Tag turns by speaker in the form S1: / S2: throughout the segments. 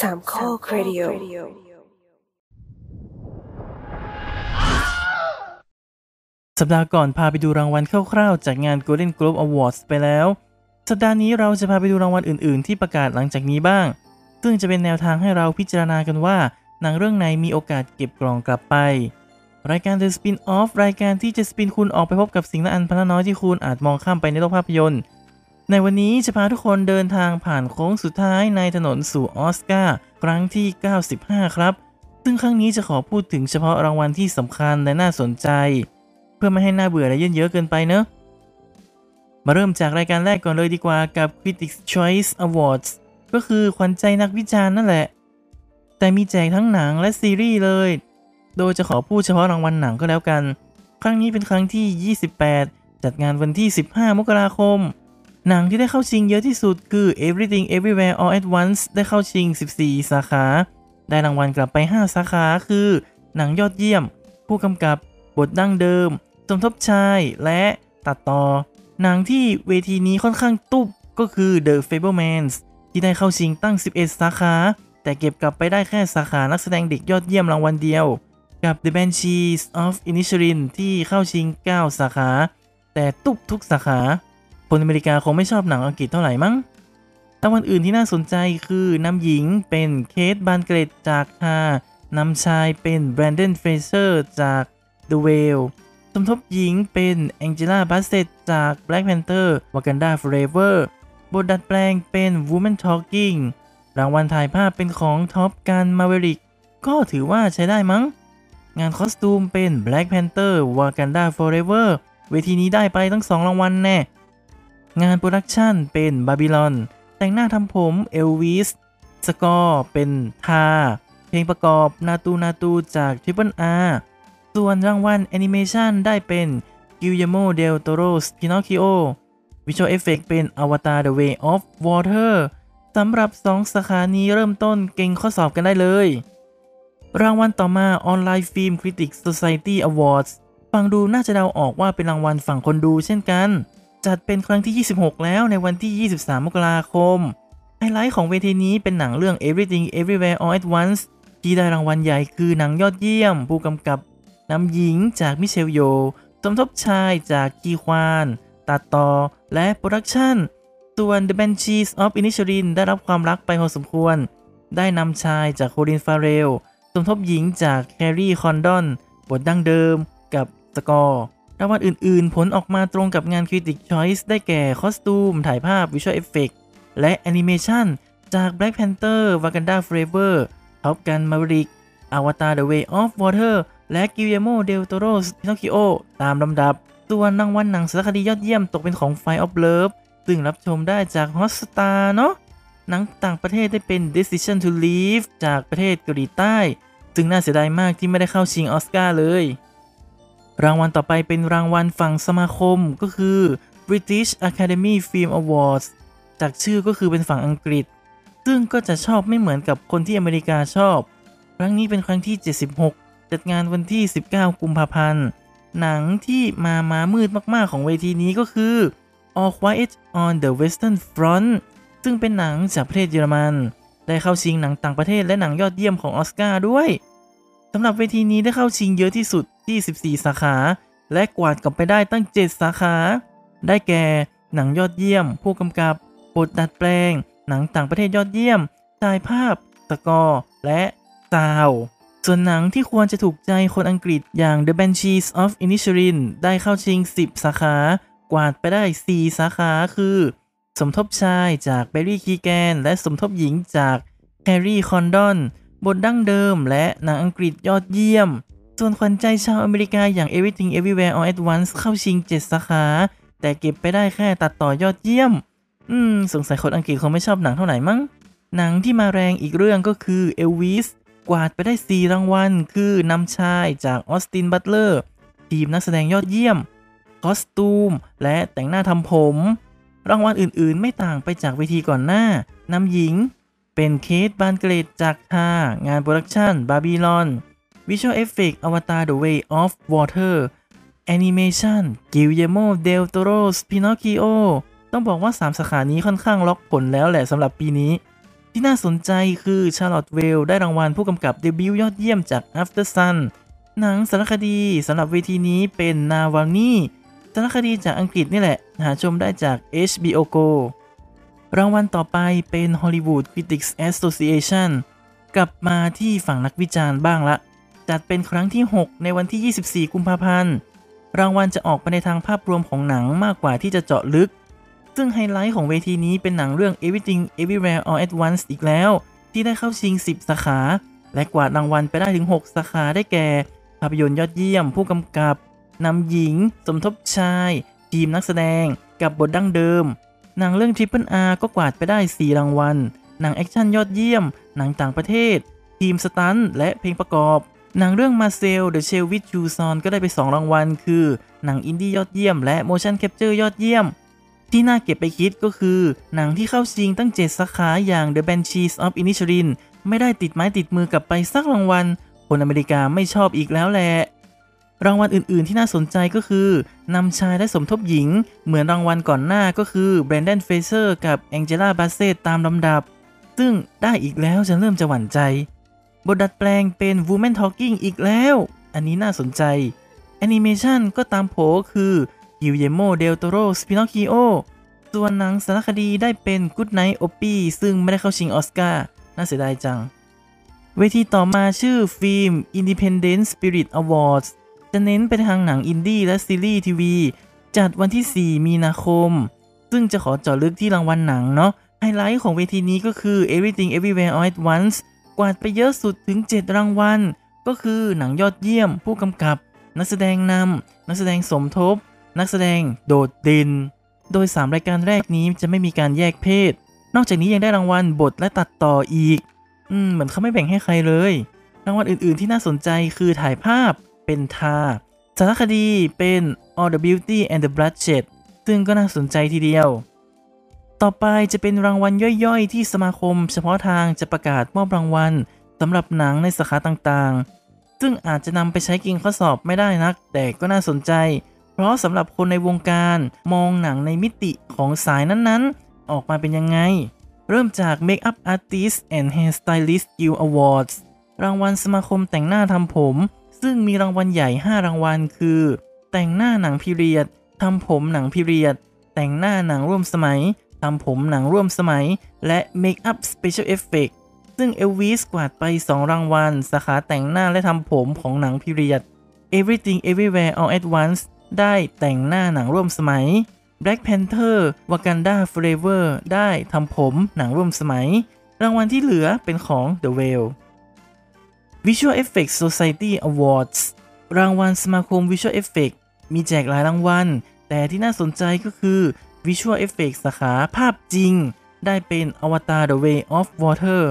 S1: สามข้อครดิโอ
S2: สัปดาห์ก่อนพาไปดูรางวัลคร่าวๆ จากงาน Golden Globe Awards ไปแล้ว สัปดาห์นี้เราจะพาไปดูรางวัลอื่นๆ ที่ประกาศหลังจากนี้บ้าง ซึ่งจะเป็นแนวทางให้เราพิจารณากันว่าหนังเรื่องไหนมีโอกาสเก็บกล่องกลับไป รายการ The Spin Off รายการที่จะสปินคุณออกไปพบกับสิ่งละอันพันละน้อยที่คุณอาจมองข้ามไปในโลกภาพยนตร์ ในวันนี้จะพาทุกคนเดินทางผ่านโค้งสุดท้ายในถนนสู่ออสการ์ครั้งที่ 95 ครับ ซึ่งครั้งนี้จะขอพูดถึงเฉพาะรางวัลที่สำคัญและน่าสนใจ เพื่อไม่ให้หน่าเบื่อและเยินเยอะเกินไปเนอะ มาเริ่มจากรายการแรกก่อนเลยดีกว่ากับ Critics' Choice Awards ก็คือขวัญใจนักวิจารณ์นั่นแหละ แต่มีแจกทั้งหนังและซีรีส์เลย โดยจะขอพูดเฉพาะรางวัลหนังก็แล้วกัน ครั้งนี้เป็นครั้งที่ 28 จัดงานวันที่ 15 มกราคม หนังที่ได้เข้าชิงเยอะที่สุดคือ Everything Everywhere All at Once ได้เข้าชิง 14 สาขา ได้รางวัลกลับไป 5 สาขาคือ หนังยอดเยี่ยม ผู้กำกับบทดั้งเดิม สมทบชายและตัดต่อ หนังที่เวทีนี้ค่อนข้างตุบก็คือ The Fablemans ที่ได้เข้าชิงตั้ง 11 สาขา แต่เก็บกลับไปได้แค่สาขานักแสดงเด็กยอดเยี่ยมรางวัลเดียว กับ The Banshees of Inisherin ที่เข้าชิง 9 สาขา แต่ตุบทุกสาขา คนอเมริกาคงไม่ชอบหนังอังกฤษเท่าไหร่มั้งรางวัลอื่นที่น่าสนใจคือนำหญิงเป็น Cate Blanchett จาก Tár นำชายเป็น Brendan Fraser จาก The Whale สมทบหญิงเป็น Angela Bassett จาก Black Panther Wakanda Forever บทดัดแปลงเป็น Women Talking รางวัลถ่ายภาพเป็นของ Top Gun Maverick ก็ถือว่าใช้ได้มั้ง งาน costume เป็น Black Panther Wakanda Forever เวทีนี้ได้ไปทั้งสองรางวัลแน่ งาน production เป็น Babylon แต่งหน้าทำผม Elvis score เป็น Tár เพลงประกอบ Naatu Naatu จาก Triple R ส่วนรางวัลแอนิเมชันได้เป็น Guillermo del Toro's Pinocchio Visual effect เป็น Avatar The Way of Water สำหรับ 2 สาขานี้เริ่มต้นเก็งข้อสอบกันได้เลย รางวัลต่อมาออนไลน์ฟิล์ม Critics Society Awards ฟังดูน่าจะเดาออกว่าเป็นรางวัลฝั่งคนดูเช่นกัน จัดเป็นครั้งที่ 26 แล้วในวันที่ 23 มกราคม ไฮไลท์ของเวทีนี้เป็นหนังเรื่อง Everything Everywhere All at Once ที่ได้รางวัลใหญ่คือหนังยอดเยี่ยม ผู้กำกับนำหญิงจาก Michelle Yeoh สมทบชายจาก Ke Huy Quan ตัดต่อและ production ส่วน The Banshees of Inisherin ได้รับความรักไปพอสมควร ได้นำชายจาก Colin Farrell สมทบหญิงจาก Kerry Condon บทดั้งเดิมกับสกอร์ รางวัลอื่นๆ ผลออกมาตรงกับงาน Critic Choice ได้แก่ costume ถ่ายภาพ Visual Effect และแอนิเมชันจาก Black Panther Wakanda Forever Top Gun Maverick Avatar The Way of Water และ Guillermo del Toro's Pinocchio ตามลำดับ ส่วนรางวัลหนังสารคดียอดเยี่ยมตกเป็นของ Fire of Love ซึ่งรับชมได้จาก Hotstar เนาะหนังต่างประเทศได้เป็น Decision to Leave จากประเทศเกาหลีใต้ ซึ่งน่าเสียดายมากที่ไม่ได้เข้าชิงออสการ์เลย รางวัลต่อไปเป็นรางวัลฝั่งสมาคมก็คือ British Academy Film Awards จากชื่อก็คือเป็นฝั่งอังกฤษ ซึ่งก็จะชอบไม่เหมือนกับคนที่อเมริกาชอบ ครั้งนี้เป็นครั้งที่ 76 จัดงานวันที่ 19 กุมภาพันธ์ หนังที่มามามืดมากๆของเวทีนี้ก็คือ All Quiet on the Western Front ซึ่งเป็นหนังจากประเทศเยอรมัน ได้เข้าชิงหนังต่างประเทศและหนังยอดเยี่ยมของออสการ์ด้วยสำหรับเวทีนี้ได้เข้าชิงเยอะที่สุด ที่14สาขา และกวาดกลับไปได้ตั้ง 7 สาขา ได้แก่ หนังยอดเยี่ยม ผู้กำกับบทดัดแปลง หนังต่างประเทศยอดเยี่ยมถ่ายภาพ สกอร์ และ sound ส่วนหนังที่ควรจะถูกใจคนอังกฤษอย่าง The Banshees of Inisherin ได้เข้าชิง 10 สาขา กวาดไปได้ 4 สาขาคือ สมทบชายจาก Barry Keoghan และสมทบหญิงจาก Kerry Condon บทดั้งเดิมและหนังอังกฤษยอดเยี่ยม ส่วนขวัญใจชาวอเมริกาอย่าง Everything Everywhere All at Once เข้าชิง 7 สาขา แต่เก็บไปได้แค่ตัดต่อยอดเยี่ยม อืม สงสัยคนอังกฤษคงไม่ชอบหนังเท่าไหร่มั้ง หนังที่มาแรงอีกเรื่องก็คือ Elvis กวาดไปได้ 4 รางวัล คือนำชายจาก Austin Butler ทีมนักแสดงยอดเยี่ยม costume และแต่งหน้าทำผม รางวัลอื่นๆ ไม่ต่างไปจากเวทีก่อนหน้านำหญิง เป็น Cate Blanchett จาก Tárงานโปรดักชัน Babylon Visual Effect Avatar The Way of Water Animation Guillermo del Toro's Pinocchio ต้องบอกว่า 3 สาขานี้ค่อนข้างล็อกผลแล้วแหละสำหรับปีนี้ ที่น่าสนใจคือ Charlotte Wells ได้รางวัลผู้กำกับเดบิวต์ยอดเยี่ยมจาก Aftersun หนังสารคดีสำหรับเวทีนี้เป็นนาวานี่สารคดีจากอังกฤษนี่แหละ หาชมได้จาก HBO Go รางวัลต่อไปเป็น Hollywood Critics Association กลับมาที่ฝั่งนักวิจารณ์บ้างละ จัดเป็นครั้งที่ 6 ในวันที่ 24 กุมภาพันธ์ รางวัลจะออกไปในทางภาพรวมของหนังมากกว่าที่จะเจาะลึก ซึ่งไฮไลท์ของเวทีนี้เป็นหนังเรื่อง Everything Everywhere All at Once อีกแล้ว ที่ได้เข้าชิง 10 สาขา และกวาดรางวัลไปได้ถึง 6 สาขาได้แก่ ภาพยนตร์ยอดเยี่ยม ผู้กำกับนำหญิง สมทบชาย ทีมนักแสดง กับบทดั้งเดิม หนังเรื่อง Triple R ก็กวาดไปได้ 4 รางวัล หนังแอคชั่นยอดเยี่ยม หนังต่างประเทศ ทีมสตันท์และเพลงประกอบ หนังเรื่อง Marcel the Shell with Shoes On ก็ได้ไป 2 รางวัล คือ หนังอินดี้ยอดเยี่ยม และ Motion Capture ยอดเยี่ยม ที่น่าเก็บไปคิดก็คือ หนังที่เข้าชิงตั้ง 7 สาขาอย่าง The Banshees of Inisherin ไม่ได้ติดไม้ติดมือกลับไปสักรางวัล คนอเมริกาไม่ชอบอีกแล้วแหละรางวัลอื่น ๆ ที่น่าสนใจก็คือนำชายและสมทบหญิง เหมือนรางวัลก่อนหน้าก็คือแบรนด o นเฟเซอร์กับ Angela Bassett ตามลำดับ ซึ่งได้อีกแล้วฉันเริ่มจะหวั่นใจ บทดัดแปลงเป็น Women Talking อีกแล้ว อันนี้น่าสนใจ แอนิเมชันก็ตามโผคือกิ l เยโมเดลโตโรสปินอคิโอส่วนหนังสารคดีได้เป็น Good Night Oppy ซึ่งไม่ได้เข้าชิงออสการ์น่าเสียดายจัง เวทีต่อมาชื่อฟิล์ม Independent Spirit Awards จะเน้นไปทางหนังอินดี้และซีรีส์ทีวี จัดวันที่ 4 มีนาคม ซึ่งจะขอเจาะลึกที่รางวัลหนังเนาะไฮไลท์ของเวทีนี้ก็คือ Everything Everywhere All at Once กวาดไปเยอะสุดถึง 7 รางวัล ก็คือหนังยอดเยี่ยม ผู้กำกับ นักแสดงนำนักแสดงสมทบ นักแสดงโดดเด่นโดย 3 รายการแรกนี้จะไม่มีการแยกเพศ นอกจากนี้ยังได้รางวัลบทและตัดต่ออีก อืม เหมือนเขาไม่แบ่งให้ใครเลย รางวัลอื่นๆที่น่าสนใจคือถ่ายภาพเป็นทาสารคดีเป็น All the Beauty and the Bloodshed ซึ่งก็น่าสนใจทีเดียว ต่อไปจะเป็นรางวัลย่อยๆ ที่สมาคม เฉพาะทางจะประกาศมอบรางวัลสำหรับหนังในสาขาต่างๆ ซึ่งอาจจะนำไปใช้กินข้อสอบไม่ได้นัก แต่ก็น่าสนใจ เพราะสำหรับคนในวงการมองหนังในมิติของสายนั้นๆ ออกมาเป็นยังไง เริ่มจาก Makeup Artist and Hairstylist Guild Awards รางวัลสมาคมแต่งหน้าทำผม ซึ่งมีรางวัลใหญ่ 5 รางวัลคือ แต่งหน้าหนังพีเรียดทำผมหนังพีเรียด แต่งหน้าหนังร่วมสมัย ทำผมหนังร่วมสมัย และ Makeup Special Effect ซึ่งเอลวิสกวาดไป 2 รางวัล สาขาแต่งหน้าและทำผมของหนังพีเรียด Everything Everywhere All at Once ได้แต่งหน้าหนังร่วมสมัย Black Panther Wakanda Forever ได้ทำผมหนังร่วมสมัย รางวัลที่เหลือเป็นของ The Whale Visual Effects Society Awards รางวัลสมาคม Visual Effect มีแจกหลายรางวัล แต่ที่น่าสนใจก็คือ Visual Effects สาขาภาพจริง ได้เป็น Avatar The Way of Water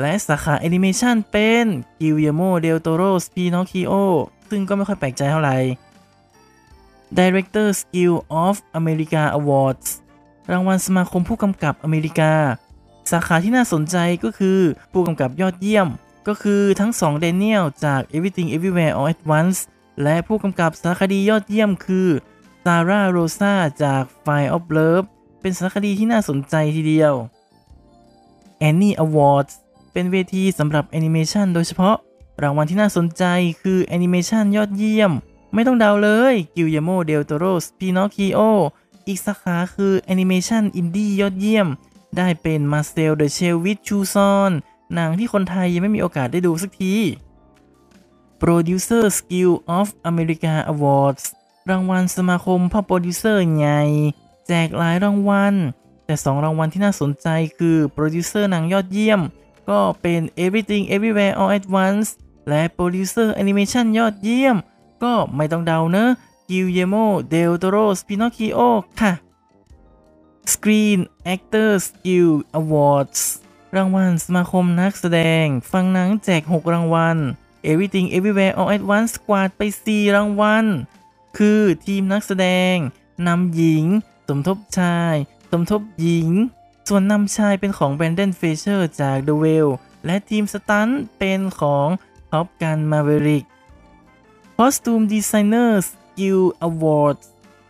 S2: และสาขา Animation เป็น Guillermo del Toro's Pinocchio ซึ่งก็ไม่ค่อยแปลกใจเท่าไหร่ Director Skill of America Awards รางวัลสมาคมผู้กำกับอเมริกา สาขาที่น่าสนใจก็คือผู้กำกับยอดเยี่ยม ก็คือทั้งสองเดนเนียลจาก Everything Everywhere All at Once และผู้กำกับสารคดียอดเยี่ยมคือ ซาร่าโรซาจาก Fire of Love เป็นสารคดีที่น่าสนใจทีเดียว Annie Awards เป็นเวทีสำหรับแอนิเมชันโดยเฉพาะ รางวัลที่น่าสนใจคือแอนิเมชันยอดเยี่ยม ไม่ต้องเดาเลย Guillermo del Toro's Pinocchio อีกสาขาคือแอนิเมชันอินดี้ยอดเยี่ยม ได้เป็น Marcel the Shell with Shoes On หนังที่คนไทยยังไม่มีโอกาสได้ดูสักที Producers Guild of America Awards รางวัลสมาคมพ่อโปรดิวเซอร์ใหญ่ แจกหลายรางวัล แต่ 2 รางวัลที่น่าสนใจคือโปรดิวเซอร์หนังยอดเยี่ยม ก็เป็น Everything Everywhere All at Once และโปรดิวเซอร์แอนิเมชันยอดเยี่ยม ก็ไม่ต้องเดาเนอะ Guillermo del Toro's Pinocchio ค่ะ Screen Actors Guild Awards รางวัลสมาคมนักแสดง ฝั่งหนังแจก 6 รางวัล Everything Everywhere All at Once กวาดไป 4 รางวัล คือทีมนักแสดงนำหญิง สมทบชาย สมทบหญิง ส่วนนำชายเป็นของ Brendan Fraser จาก The Whale และทีมสตันท์เป็นของ Top Gun Maverick Costume Designers Guild Awards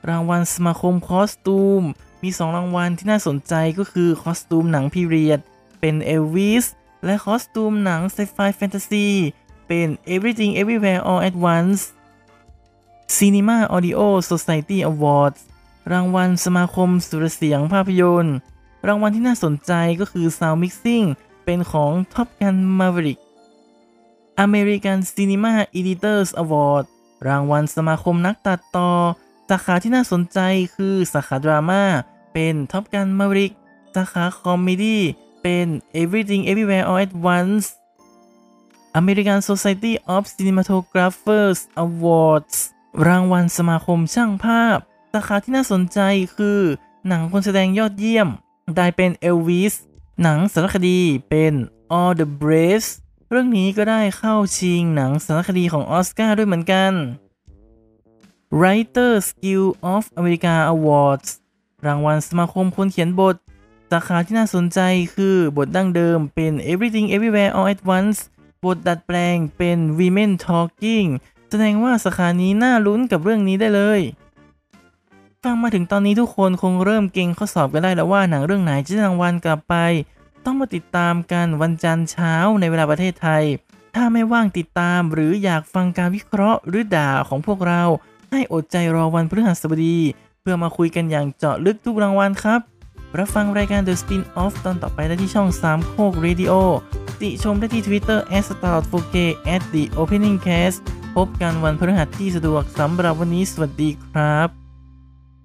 S2: รางวัลสมาคมคอสตูม มี 2 รางวัลที่น่าสนใจก็คือคอสตูมหนังพีเรียด เป็นเอลวิสและคอสตูมหนังไซไฟแฟนตาซีเป็น Everything Everywhere All at Once Cinema Audio Society Awards รางวัลสมาคมสุรเสียงภาพยนตร์ รางวัลที่น่าสนใจก็คือ Sound Mixing เป็นของ Top Gun Maverick American Cinema Editors Award รางวัลสมาคมนักตัดต่อ สาขาที่น่าสนใจคือสาขาดราม่าเป็น Top Gun Maverick สาขาคอมเมดี้เป็น Everything Everywhere All at Once American Society of Cinematographers Awards รางวัลสมาคมช่างภาพ สาขาที่น่าสนใจคือ หนังคนแสดงยอดเยี่ยม ได้เป็น Elvis หนังสารคดีเป็น All the Braves เรื่องนี้ก็ได้เข้าชิงหนังสารคดีของออสการ์ด้วยเหมือนกัน Writer Skill of America Awards รางวัลสมาคมคนเขียนบท สาขาที่น่าสนใจคือบทดั้งเดิมเป็น Everything Everywhere All at Once บทดัดแปลงเป็น Women Talking แสดงว่าสาขานี้น่าลุ้นกับเรื่องนี้ได้เลย ฟังมาถึงตอนนี้ทุกคนคงเริ่มเก่งข้อสอบกันได้แล้วว่าหนังเรื่องไหนจะได้รางวัลกลับไป ต้องมาติดตามกันวันจันทร์เช้าในเวลาประเทศไทย ถ้าไม่ว่างติดตามหรืออยากฟังการวิเคราะห์หรือด่าของพวกเรา ให้อดใจรอวันพฤหัสบดี เพื่อมาคุยกันอย่างเจาะลึกทุกรางวัลครับรับฟังรายการ The Spin Off ตอนต่อไปได้ที่ช่อง3โคก Radio ติชมได้ที่ Twitter s t a r 4 k at the opening cast พบกันวันพฤหัสที่สะดวกสำหรับวันนี้สวัสดีครับ